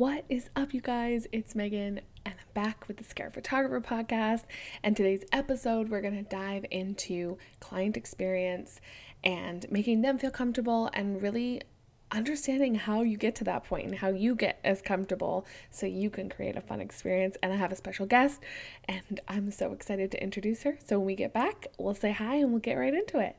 What is up, you guys? It's Megan, and I'm back with the Scare Photographer podcast. And today's episode, we're going to dive into client experience and making them feel comfortable and really understanding how you get to that point and how you get as comfortable so you can create a fun experience. And I have a special guest, and I'm so excited to introduce her. So when we get back, we'll say hi and we'll get right into it.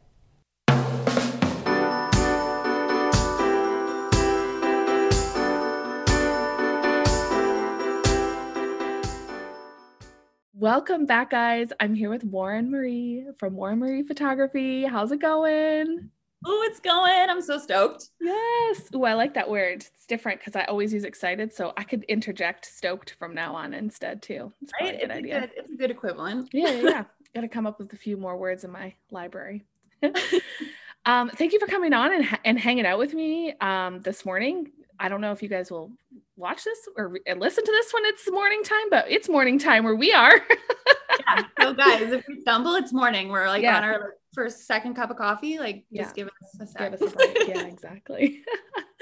Welcome back, guys. I'm here with Warin Marie from Warin Marie Photography. How's it going? Oh, it's going. I'm so stoked. Yes. Oh, I like that word. It's different because I always use excited. So I could interject stoked from now on instead too. It's right? a good it's idea. A good, it's a good equivalent. Yeah, yeah, yeah. Got to come up with a few more words in my library. um, thank you for coming on and, and hanging out with me um, this morning. I don't know if you guys will watch this or listen to this when it's morning time, but it's morning time where we are. yeah. So guys, if we stumble, it's morning. We're like yeah. on our first, second cup of coffee. Like yeah. just give us a sec. Us a break. yeah, exactly.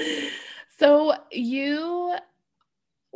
so you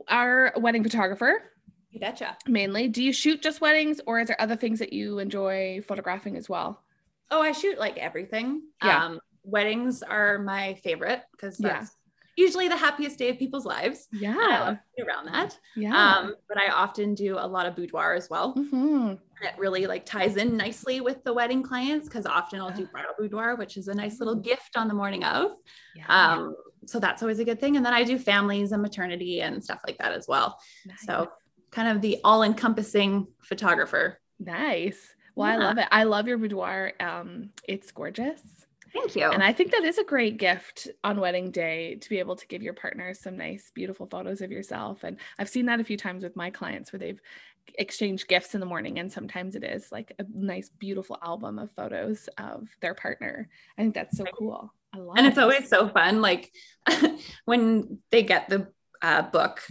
are a wedding photographer. You betcha. Mainly. Do you shoot just weddings or is there other things that you enjoy photographing as well? Oh, I shoot like everything. Yeah. Um, weddings are my favorite because that's yeah usually the happiest day of people's lives. Yeah. around that. Yeah. Um, but I often do a lot of boudoir as well. Mm-hmm. It really like ties in nicely with the wedding clients because often I'll do bridal boudoir, which is a nice little gift on the morning of. Yeah. Um, so that's always a good thing. And then I do families and maternity and stuff like that as well. Nice. So kind of the all encompassing photographer. Nice. Well, yeah. I love it. I love your boudoir. Um, it's gorgeous. Thank you. And I think that is a great gift on wedding day to be able to give your partner some nice, beautiful photos of yourself. And I've seen that a few times with my clients where they've exchanged gifts in the morning. And sometimes it is like a nice, beautiful album of photos of their partner. I think that's so cool. I love and it's it. always so fun. Like when they get the uh, book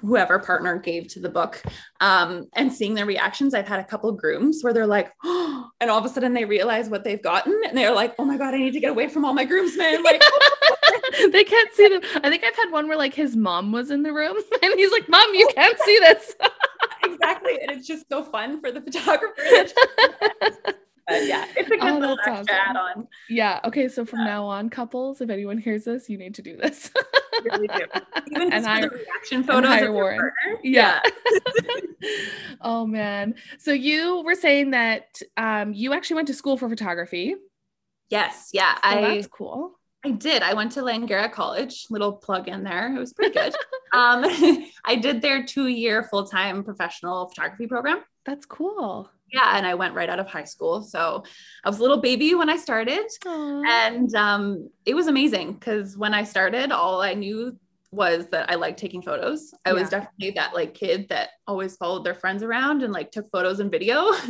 whoever partner gave to the book um, and seeing their reactions i've had a couple grooms where they're like oh, and all of a sudden they realize what they've gotten and they're like oh my god i need to get away from all my groomsmen like they can't see them i think i've had one where like his mom was in the room and he's like mom you can't see this exactly and it's just so fun for the photographer but yeah, it's a good oh, little awesome. add-on. Yeah. Okay. So from now on, couples, if anyone hears this, you need to do this. Really do. Even and the reaction photos of Warin. Yeah. yeah. oh man. So you were saying that um, you actually went to school for photography. Yes. Yeah. So I, that's cool. I did. I went to Langara College. Little plug in there. It was pretty good. um, I did their two-year full-time professional photography program. That's cool yeah and i went right out of high school so i was a little baby when i started Aww. and um, it was amazing because when i started all i knew was that i liked taking photos i yeah. was definitely that like kid that always followed their friends around and like took photos and video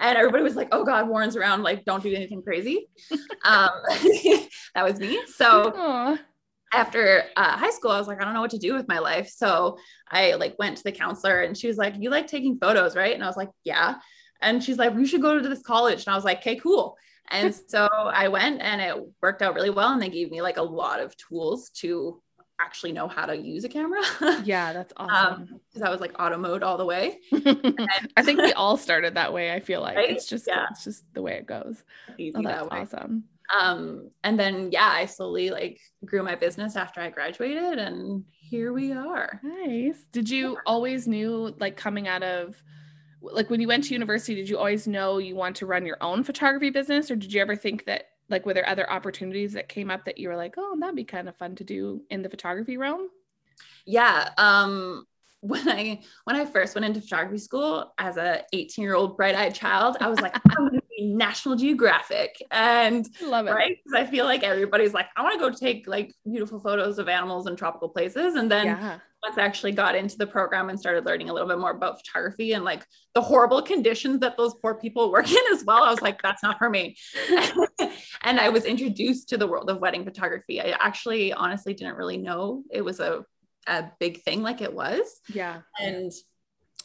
and everybody was like oh god warin's around like don't do anything crazy um, that was me so Aww after uh, high school, I was like, I don't know what to do with my life. So I like went to the counselor and she was like, you like taking photos, right? And I was like, yeah. And she's like, you should go to this college. And I was like, okay, cool. And so I went and it worked out really well. And they gave me like a lot of tools to actually know how to use a camera. yeah, that's awesome. Because um, I was like auto mode all the way. I think we all started that way. I feel like right? it's just yeah. it's just the way it goes. Easy oh, that's awesome. Um, and then yeah, I slowly like grew my business after I graduated, and here we are. Nice. Did you yeah. always knew like coming out of like when you went to university did you always know you want to run your own photography business? Or did you ever think that like were there other opportunities that came up that you were like oh that'd be kind of fun to do in the photography realm yeah um when i when i first went into photography school as a 18 year old bright-eyed child i was like i'm going to national geographic and love it right because i feel like everybody's like i want to go take like beautiful photos of animals in tropical places and then yeah once I actually got into the program and started learning a little bit more about photography and like the horrible conditions that those poor people work in as well, I was like, that's not for me. and I was introduced to the world of wedding photography. I actually honestly didn't really know it was a, a big thing like it was. Yeah. And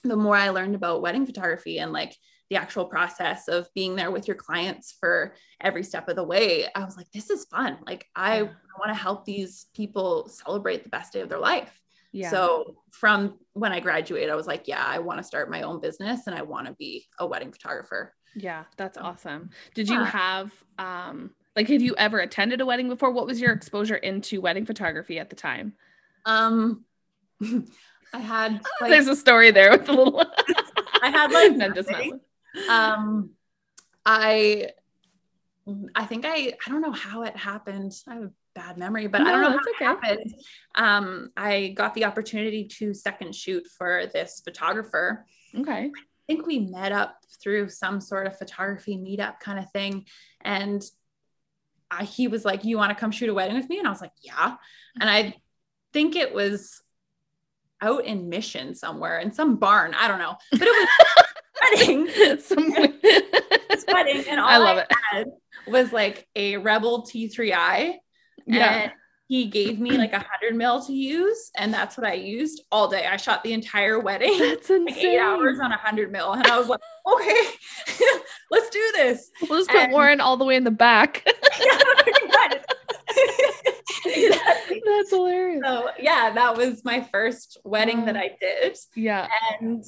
the more I learned about wedding photography and like the actual process of being there with your clients for every step of the way, I was like, this is fun. Like, I, I want to help these people celebrate the best day of their life. Yeah. So from when I graduated, I was like, yeah, I want to start my own business and I want to be a wedding photographer. Yeah, that's awesome. Did you have um like have you ever attended a wedding before? What was your exposure into wedding photography at the time? Um I had like, There's a story there with a little I had like no, just um I I think I I don't know how it happened. I have a bad memory, but no, I don't know how okay. it happened. Um, I got the opportunity to second shoot for this photographer. Okay. I think we met up through some sort of photography meetup kind of thing. And I, he was like, You want to come shoot a wedding with me? And I was like, Yeah. And I think it was out in Mission somewhere in some barn. I don't know. But it was wedding. some wedding. And all I love I it. was like a Rebel T3i. Yeah he gave me like a hundred mil to use, and that's what I used all day. I shot the entire wedding. That's insane. Like eight hours on a hundred mil, and I was like, okay, let's do this. We'll just put and, Warin all the way in the back. exactly. That's hilarious. So yeah, that was my first wedding wow. that I did. Yeah, and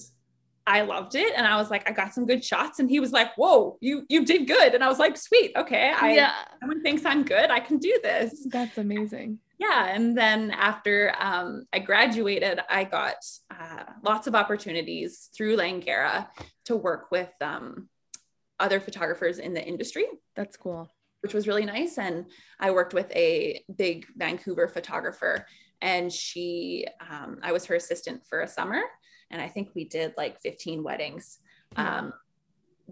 I loved it. And I was like, I got some good shots. And he was like, Whoa, you you did good. And I was like, sweet, okay. I yeah. someone thinks I'm good. I can do this. That's amazing. Yeah. And then after um, I graduated, I got uh, lots of opportunities through Langara to work with um, other photographers in the industry. That's cool. Which was really nice. And I worked with a big Vancouver photographer and she um, i was her assistant for a summer and I think we did like 15 weddings um,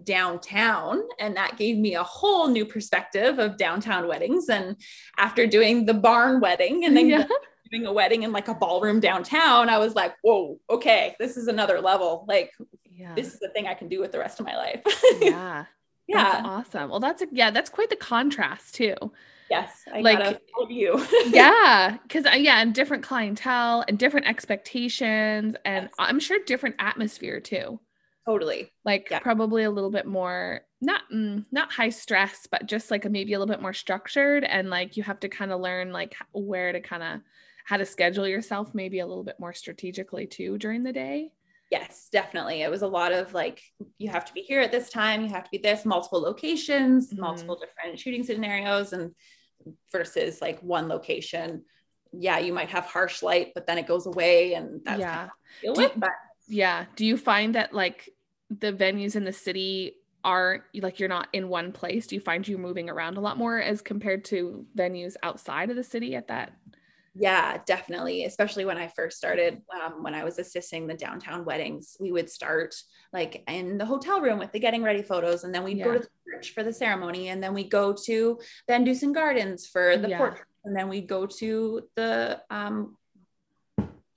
downtown. And that gave me a whole new perspective of downtown weddings. And after doing the barn wedding and then yeah. doing a wedding in like a ballroom downtown, I was like, whoa, okay, this is another level. Like, yeah. this is the thing I can do with the rest of my life. yeah. Yeah. That's awesome. Well, that's a, yeah, that's quite the contrast too. Yes, I like you. yeah, because yeah, and different clientele and different expectations, and yes. I'm sure different atmosphere too. Totally. Like yeah. probably a little bit more not mm, not high stress, but just like a, maybe a little bit more structured, and like you have to kind of learn like where to kind of how to schedule yourself maybe a little bit more strategically too during the day. Yes, definitely. It was a lot of like, you have to be here at this time, you have to be this, multiple locations, mm-hmm. multiple different shooting scenarios. And versus like one location yeah you might have harsh light but then it goes away and that's yeah deal with, but yeah do you find that like the venues in the city aren't like you're not in one place do you find you moving around a lot more as compared to venues outside of the city at that yeah, definitely. Especially when I first started, um, when I was assisting the downtown weddings, we would start like in the hotel room with the getting ready photos, and then we'd yeah. go to the church for the ceremony, and then we go to VanDusen Gardens for the yeah. portrait, and then we go to the um,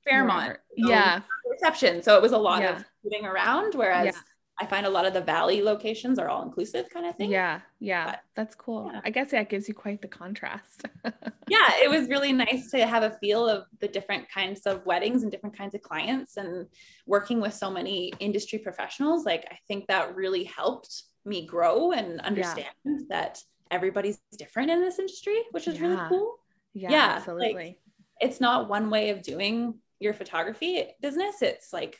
Fairmont, yeah, reception. So it was a lot yeah. of moving around, whereas I find a lot of the valley locations are all inclusive kind of thing. Yeah, yeah, but, that's cool. Yeah. I guess that gives you quite the contrast. yeah, it was really nice to have a feel of the different kinds of weddings and different kinds of clients and working with so many industry professionals. Like, I think that really helped me grow and understand yeah. that everybody's different in this industry, which is really cool. Yeah, yeah absolutely. Like, it's not one way of doing your photography business. It's like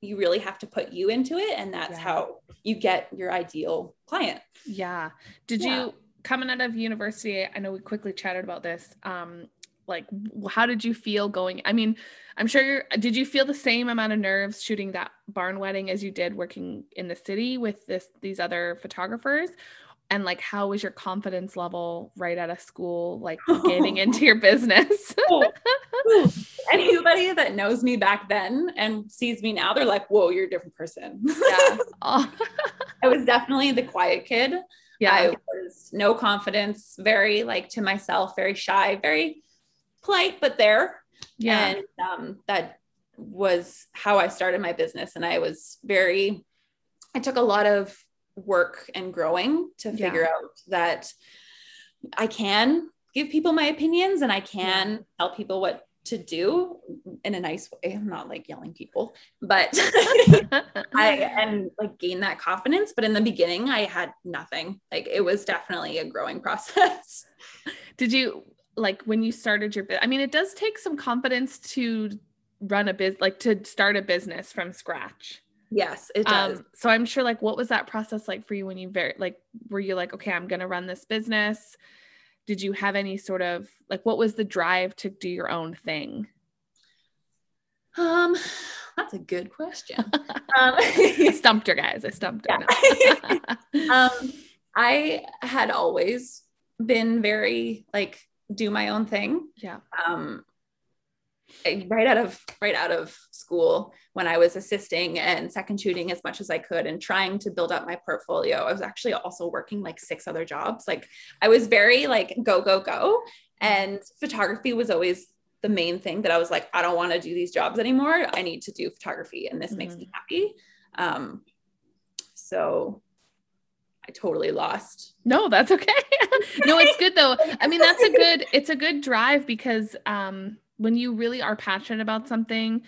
you really have to put you into it and that's yeah. how you get your ideal client yeah did yeah. you coming out of university i know we quickly chatted about this um like how did you feel going i mean i'm sure you're did you feel the same amount of nerves shooting that barn wedding as you did working in the city with this these other photographers and like how was your confidence level right out of school like getting into your business? Anybody that knows me back then and sees me now they're like whoa you're a different person. Yeah. I was definitely the quiet kid. Yeah. I was no confidence very like to myself very shy very polite but there. Yeah. And um, that was how i started my business and i was very i took a lot of work and growing to figure yeah. out that I can give people my opinions and I can yeah. tell people what to do in a nice way. I'm not like yelling people, but I and like gain that confidence. But in the beginning, I had nothing. Like it was definitely a growing process. Did you like when you started your I mean, it does take some confidence to run a biz like to start a business from scratch yes it does. um, so i'm sure like what was that process like for you when you very like were you like okay i'm gonna run this business. Did you have any sort of like what was the drive to do your own thing? Um that's a good question. Um, I stumped her guys. I stumped her. Yeah. um i had always been very like do my own thing. Yeah. Um right out of right out of school when I was assisting and second shooting as much as I could and trying to build up my portfolio. I was actually also working like six other jobs. Like I was very like go go go and photography was always the main thing that I was like I don't want to do these jobs anymore. I need to do photography and this mm-hmm. makes me happy. Um so I totally lost. No, that's okay. no, it's good though. I mean, that's a good it's a good drive because um when you really are passionate about something,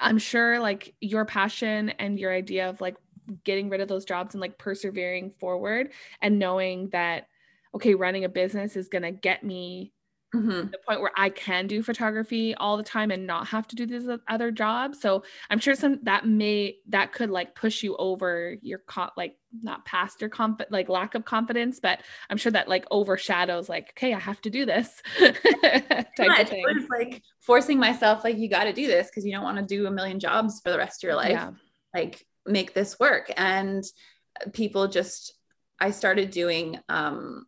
I'm sure like your passion and your idea of like getting rid of those jobs and like persevering forward and knowing that okay, running a business is going to get me mm-hmm. the point where I can do photography all the time and not have to do these other jobs. So I'm sure some that may that could like push you over your co- like not past your comp like lack of confidence, but I'm sure that like overshadows like okay, I have to do this type of thing. It was like forcing myself like you got to do this because you don't want to do a million jobs for the rest of your life. Yeah. Like make this work and people just I started doing um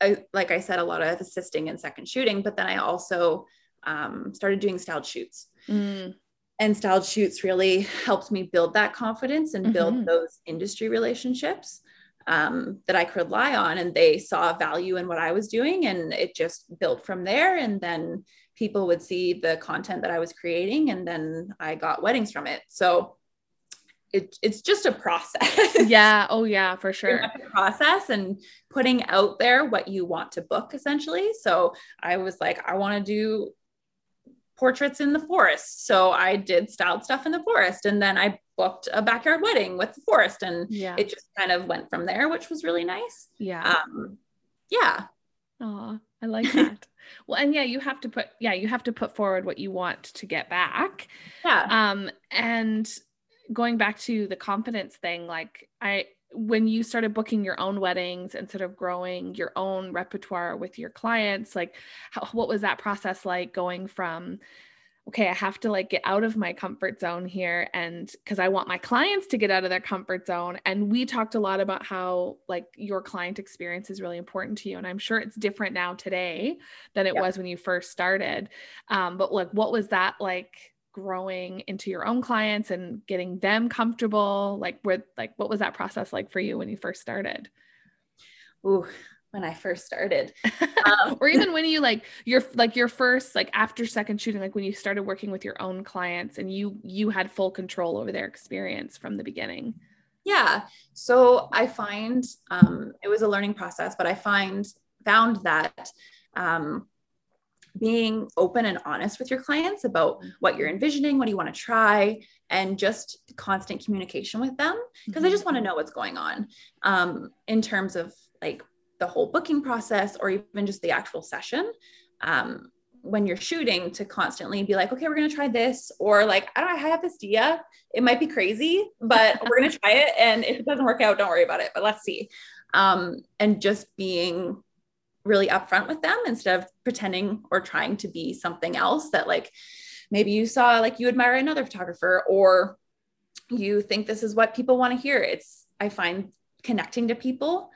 I, like I said, a lot of assisting and second shooting, but then I also um, started doing styled shoots. Mm. And styled shoots really helped me build that confidence and build mm-hmm. those industry relationships um, that I could rely on. And they saw value in what I was doing, and it just built from there. And then people would see the content that I was creating, and then I got weddings from it. So it, it's just a process. yeah. Oh, yeah, for sure. process and putting out there what you want to book essentially. So I was like, I want to do portraits in the forest. So I did styled stuff in the forest and then I booked a backyard wedding with the forest and yeah. it just kind of went from there, which was really nice. Yeah. Um, yeah. Oh, I like that. well, and yeah, you have to put yeah, you have to put forward what you want to get back. Yeah. Um, and going back to the confidence thing, like I when you started booking your own weddings and sort of growing your own repertoire with your clients, like how, what was that process like going from okay, I have to like get out of my comfort zone here and because I want my clients to get out of their comfort zone. And we talked a lot about how like your client experience is really important to you. And I'm sure it's different now today than it was when you first started. Um, but like, what was that like growing into your own clients and getting them comfortable like where like what was that process like for you when you first started Ooh, when I first started. Um, or even when you like your like your first like after second shooting like when you started working with your own clients and you you had full control over their experience from the beginning. Yeah. So I find um it was a learning process, but I find found that um being open and honest with your clients about what you're envisioning, what do you want to try, and just constant communication with them because mm-hmm. I just want to know what's going on um, in terms of like the whole booking process or even just the actual session. Um, when you're shooting to constantly be like, okay, we're gonna try this, or like, I don't know, I have this idea. It might be crazy, but we're gonna try it. And if it doesn't work out, don't worry about it. But let's see. Um, and just being really upfront with them instead of pretending or trying to be something else that like maybe you saw like you admire another photographer or you think this is what people want to hear. It's i find connecting to people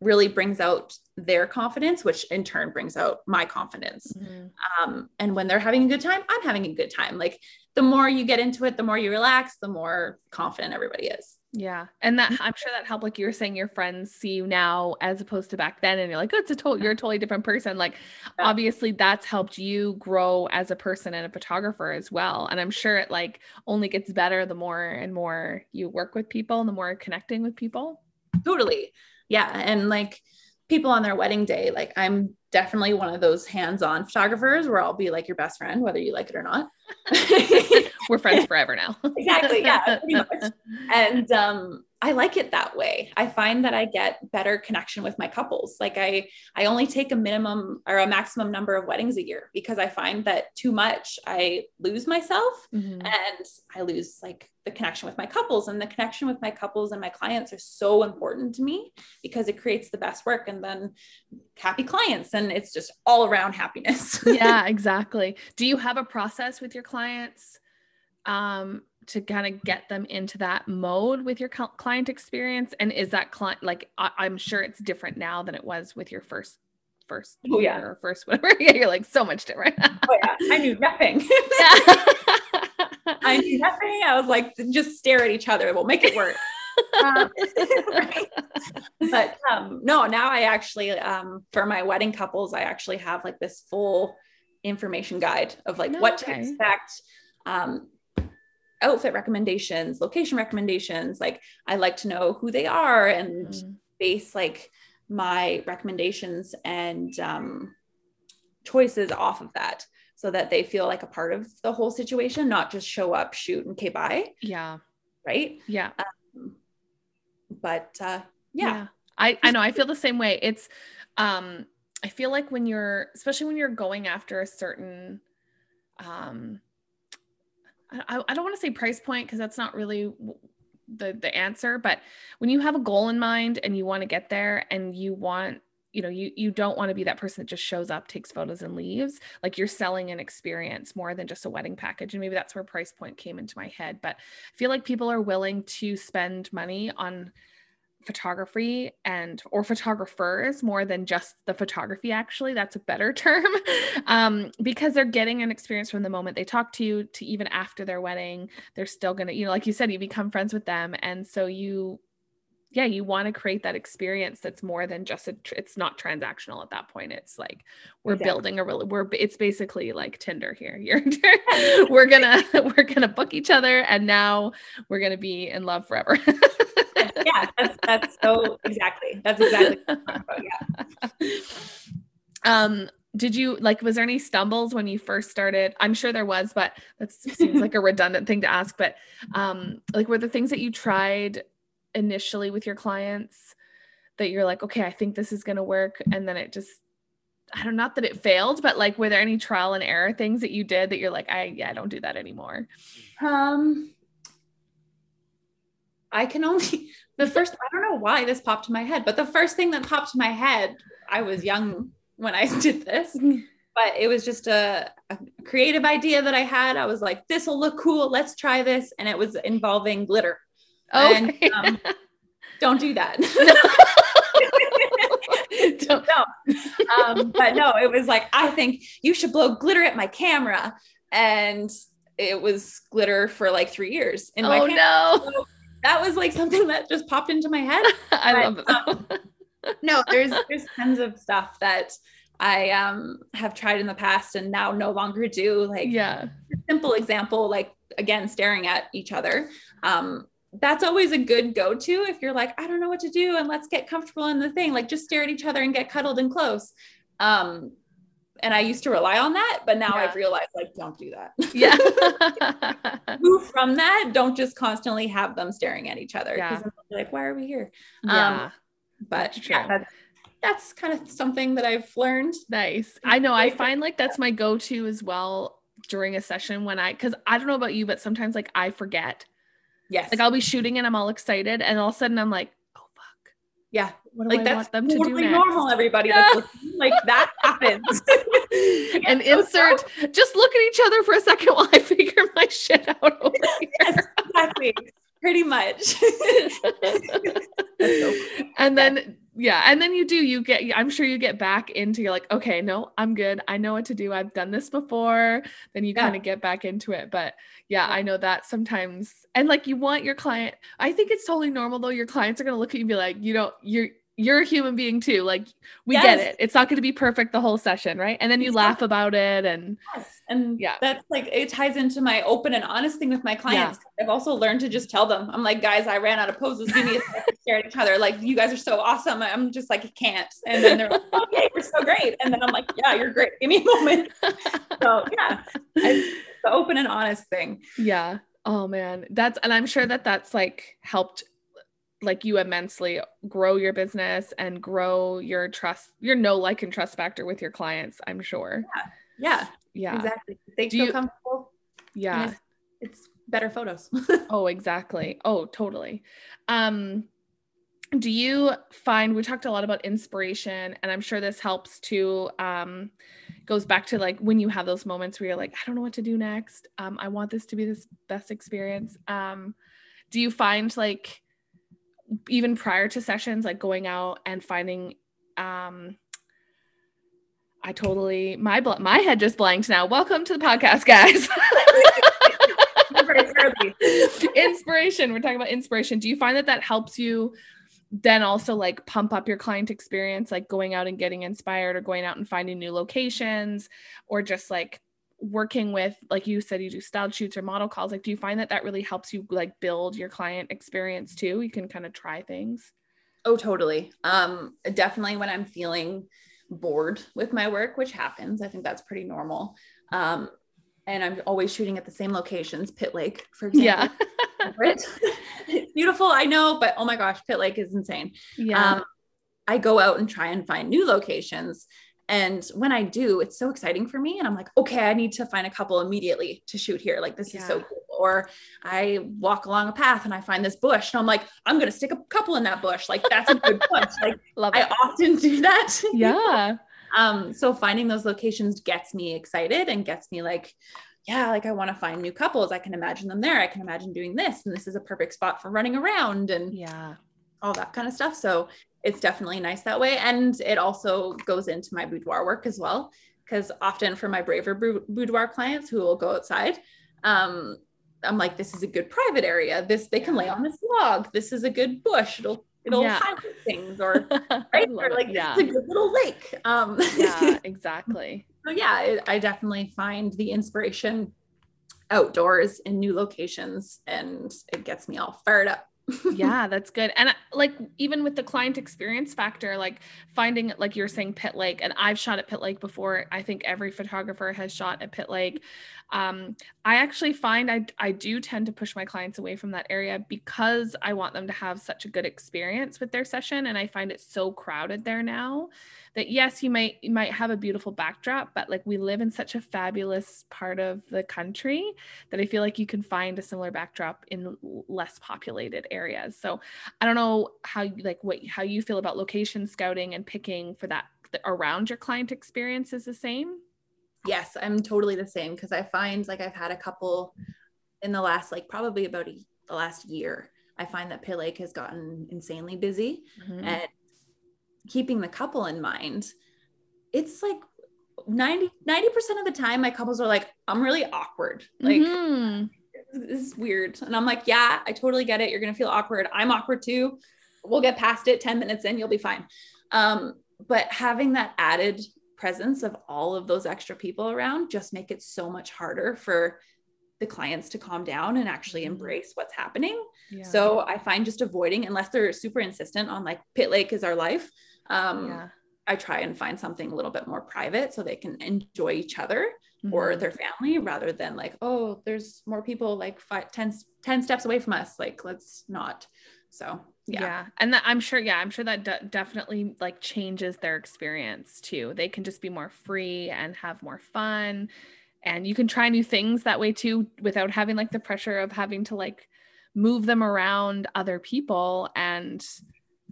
really brings out their confidence which in turn brings out my confidence. Mm-hmm. um, and when they're having a good time i'm having a good time. Like the more you get into it the more you relax the more confident everybody is yeah. And that I'm sure that helped like you were saying your friends see you now as opposed to back then and you're like, oh, it's a total you're a totally different person. Like yeah. obviously that's helped you grow as a person and a photographer as well. And I'm sure it like only gets better the more and more you work with people and the more connecting with people. Totally. Yeah. And like people on their wedding day, like I'm definitely one of those hands-on photographers where I'll be like your best friend, whether you like it or not. We're friends forever now. exactly. Yeah, pretty much. And um, I like it that way. I find that I get better connection with my couples. Like I I only take a minimum or a maximum number of weddings a year because I find that too much I lose myself mm-hmm. and I lose like the connection with my couples and the connection with my couples and my clients are so important to me because it creates the best work and then happy clients and it's just all around happiness. yeah, exactly. Do you have a process with your clients? Um to kind of get them into that mode with your client experience? And is that client like I- am sure it's different now than it was with your first first oh, yeah. or first whatever. Yeah you're like so much different. Oh yeah. I knew nothing. I knew nothing. I was like just stare at each other. We'll make it work. Um, right? but um, no now i actually um, for my wedding couples i actually have like this full information guide of like okay. what to expect um, outfit recommendations, location recommendations. Like I like to know who they are and mm-hmm. base like my recommendations and um, choices off of that so that they feel like a part of the whole situation, not just show up, shoot, and okay, bye. Yeah. Right. Yeah. Um, but uh, yeah. yeah. I, I know I feel the same way. It's um I feel like when you're especially when you're going after a certain um I, I don't want to say price point because that's not really the the answer but when you have a goal in mind and you want to get there and you want you know you you don't want to be that person that just shows up takes photos and leaves like you're selling an experience more than just a wedding package and maybe that's where price point came into my head but i feel like people are willing to spend money on photography and or photographers more than just the photography actually. That's a better term. Um, because they're getting an experience from the moment they talk to you to even after their wedding they're still gonna you know like you said you become friends with them. And so you yeah you want to create that experience that's more than just a it's not transactional at that point it's like we're exactly. building a really we're it's basically like tinder here you're we're gonna we're gonna book each other and now we're gonna be in love forever yeah, that's that's so exactly. That's exactly about, yeah. Um, did you like was there any stumbles when you first started? I'm sure there was, but that seems like a redundant thing to ask. But um, like were the things that you tried initially with your clients that you're like, okay, I think this is gonna work, and then it just I don't not that it failed, but like were there any trial and error things that you did that you're like, I yeah, I don't do that anymore? Um I can only the first I don't know why this popped to my head, but the first thing that popped to my head, I was young when I did this, but it was just a, a creative idea that I had. I was like, this will look cool. Let's try this. And it was involving glitter. Oh, okay. um, don't do that. don't. no. Um, but no, it was like, I think you should blow glitter at my camera. And it was glitter for like three years. In my oh, no. So that was like something that just popped into my head. I but, love it. Um, no, there's there's tons of stuff that I um have tried in the past and now no longer do. Like yeah, simple example, like again, staring at each other. Um, that's always a good go-to if you're like, I don't know what to do, and let's get comfortable in the thing. Like just stare at each other and get cuddled and close. Um, and I used to rely on that, but now yeah. I've realized like don't do that. Yeah. Move from that. Don't just constantly have them staring at each other because yeah. like, why are we here? Yeah. Um, but that's yeah, that's, that's kind of something that I've learned. Nice. I know. I find like that's my go-to as well during a session when I because I don't know about you, but sometimes like I forget. Yes. Like I'll be shooting and I'm all excited, and all of a sudden I'm like, oh fuck. yeah. What do like I that's want them to totally do next? normal, everybody. Yeah. like that happens. and insert just look at each other for a second while I figure my shit out over here. Yes, exactly. Pretty much. so and then yeah and then you do you get i'm sure you get back into you're like okay no i'm good i know what to do i've done this before then you yeah. kind of get back into it but yeah i know that sometimes and like you want your client i think it's totally normal though your clients are going to look at you and be like you know you're you're a human being too. Like we yes. get it. It's not going to be perfect the whole session, right? And then you laugh about it and yes. And yeah. That's like it ties into my open and honest thing with my clients. Yeah. I've also learned to just tell them. I'm like, guys, I ran out of poses. Give me a second stare at each other. Like you guys are so awesome. I'm just like, I can't. And then they're like, okay, we're so great. And then I'm like, yeah, you're great. Give me a moment. So yeah, it's the open and honest thing. Yeah. Oh man. That's and I'm sure that that's like helped like you immensely grow your business and grow your trust, your no like, and trust factor with your clients, I'm sure. Yeah. Yeah. Yeah. Exactly. They Do feel you, comfortable. Yeah. It's, it's better photos. oh, exactly. Oh, totally. Um, do you find we talked a lot about inspiration and i'm sure this helps to um goes back to like when you have those moments where you're like i don't know what to do next um i want this to be this best experience um do you find like even prior to sessions like going out and finding um I totally my bl- my head just blanked now. Welcome to the podcast, guys. inspiration. We're talking about inspiration. Do you find that that helps you then also like pump up your client experience like going out and getting inspired or going out and finding new locations or just like working with like you said you do style shoots or model calls like do you find that that really helps you like build your client experience too you can kind of try things oh totally um definitely when i'm feeling bored with my work which happens i think that's pretty normal um and i'm always shooting at the same locations Pitt Lake for example yeah beautiful, I know, but oh my gosh, Pitt Lake is insane. Yeah. Um, I go out and try and find new locations. And when I do, it's so exciting for me. And I'm like, okay, I need to find a couple immediately to shoot here. Like, this yeah. is so cool. Or I walk along a path and I find this bush and I'm like, I'm going to stick a couple in that bush. Like, that's a good bush. Like, Love I often do that. Yeah. um, so finding those locations gets me excited and gets me like, yeah, like I want to find new couples. I can imagine them there. I can imagine doing this. And this is a perfect spot for running around and yeah, all that kind of stuff. So it's definitely nice that way. And it also goes into my boudoir work as well. Because often for my braver boudoir clients who will go outside, um, I'm like, this is a good private area. This they can lay on this log. This is a good bush. It'll it'll yeah. hide things or right or like yeah. it's a good little lake. Um, yeah, exactly so yeah, it, I definitely find the inspiration outdoors in new locations and it gets me all fired up. yeah, that's good. And uh, like even with the client experience factor, like finding like you're saying Pitt Lake, and I've shot at Pitt Lake before. I think every photographer has shot at Pitt Lake. Um, I actually find I I do tend to push my clients away from that area because I want them to have such a good experience with their session, and I find it so crowded there now that yes you might you might have a beautiful backdrop but like we live in such a fabulous part of the country that i feel like you can find a similar backdrop in less populated areas. So i don't know how like what how you feel about location scouting and picking for that around your client experience is the same yes i'm totally the same because i find like i've had a couple in the last like probably about a, the last year i find that Pitt Lake has gotten insanely busy mm-hmm. and keeping the couple in mind, it's like 90 90% of the time my couples are like, I'm really awkward. Like mm-hmm. this is weird. And I'm like, yeah, I totally get it. You're gonna feel awkward. I'm awkward too. We'll get past it 10 minutes in, you'll be fine. Um, but having that added presence of all of those extra people around just make it so much harder for the clients to calm down and actually mm-hmm. embrace what's happening. Yeah. So I find just avoiding, unless they're super insistent on like Pitt Lake is our life, um, yeah. I try and find something a little bit more private so they can enjoy each other mm-hmm. or their family rather than like, oh, there's more people like five, 10, 10 steps away from us. Like, let's not. So, yeah. yeah. And that, I'm sure, yeah, I'm sure that de- definitely like changes their experience too. They can just be more free and have more fun. And you can try new things that way too without having like the pressure of having to like move them around other people. And,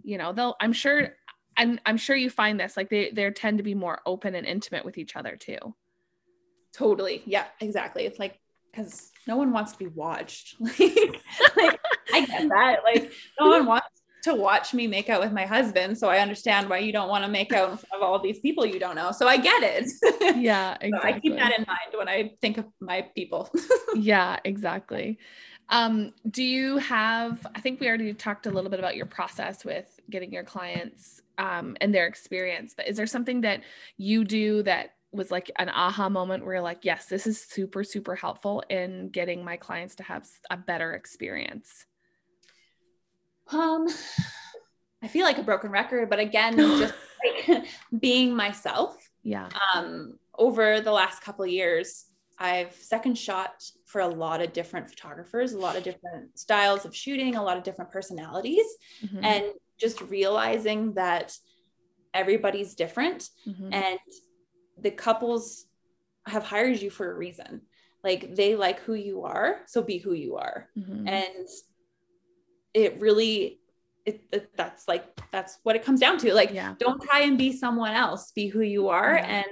you know, they'll, I'm sure I'm I'm sure you find this like they they tend to be more open and intimate with each other too. Totally. Yeah, exactly. It's like because no one wants to be watched. like, I get that. Like no one wants to watch me make out with my husband. So I understand why you don't want to make out in front of all these people you don't know. So I get it. Yeah, exactly. so I keep that in mind when I think of my people. yeah, exactly. Um, do you have, I think we already talked a little bit about your process with getting your clients um, and their experience, but is there something that you do that was like an aha moment where you're like, yes, this is super, super helpful in getting my clients to have a better experience? Um, I feel like a broken record, but again, just like being myself. Yeah. Um, over the last couple years, I've second shot for a lot of different photographers, a lot of different styles of shooting, a lot of different personalities, mm-hmm. and just realizing that everybody's different mm-hmm. and the couples have hired you for a reason. Like they like who you are, so be who you are. Mm-hmm. And it really it, it, that's like that's what it comes down to like yeah. don't try and be someone else be who you are yeah. and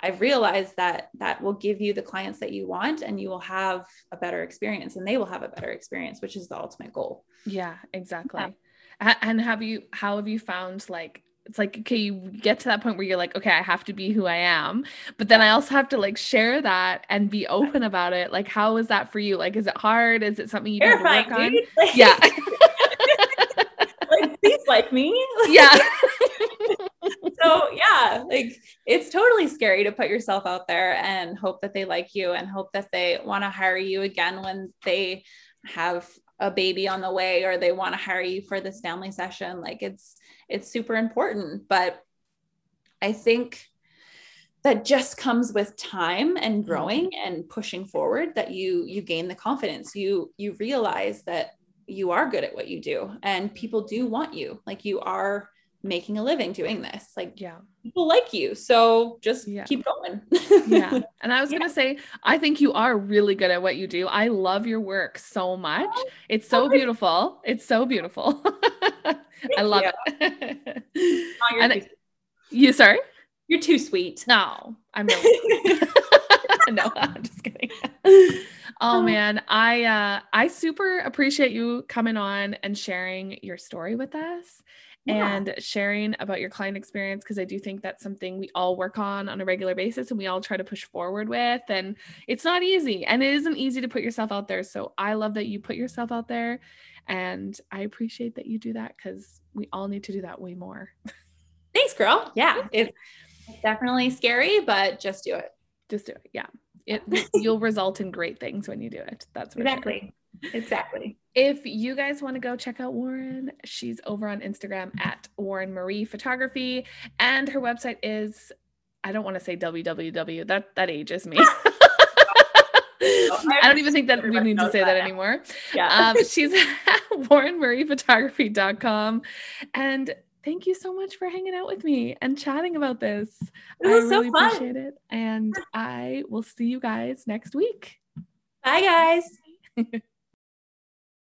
I've realized that that will give you the clients that you want and you will have a better experience and they will have a better experience, which is the ultimate goal. Yeah, exactly. Yeah. And have you, how have you found like, it's like, okay, you get to that point where you're like, okay, I have to be who I am, but then I also have to like share that and be open about it. Like, how is that for you? Like, is it hard? Is it something you do work on? yeah. like, please like me. Yeah so yeah, like it's totally scary to put yourself out there and hope that they like you and hope that they want to hire you again when they have a baby on the way or they want to hire you for this family session. Like it's it's super important, but I think that just comes with time and mm-hmm. growing and pushing forward that you you gain the confidence you you realize that you are good at what you do and people do want you like you are making a living doing this. Like, yeah, people like you. So just yeah. keep going. yeah. And I was yeah. going to say, I think you are really good at what you do. I love your work so much. Oh, it's so beautiful. It's so beautiful. I love you. it. oh, and you, sorry? You're too sweet. No, I'm really. no, I'm just kidding. Oh man, I uh I super appreciate you coming on and sharing your story with us yeah. and sharing about your client experience because I do think that's something we all work on on a regular basis and we all try to push forward with. And it's not easy and it isn't easy to put yourself out there. So I love that you put yourself out there and I appreciate that you do that because we all need to do that way more. Thanks, girl. Yeah, it's definitely scary, but just do it. Just do it. Yeah. It you'll result in great things when you do it. That's exactly. Sure. Exactly. If you guys want to go check out Warin, she's over on Instagram at Warin Marie Photography, and her website is I don't want to say www. That that ages me. I don't even think that we need to say that anymore. Yeah. Um, she's at warinmariephotography.com. And thank you so much for hanging out with me and chatting about this. I really so appreciate it. And I will see you guys next week. Bye, guys.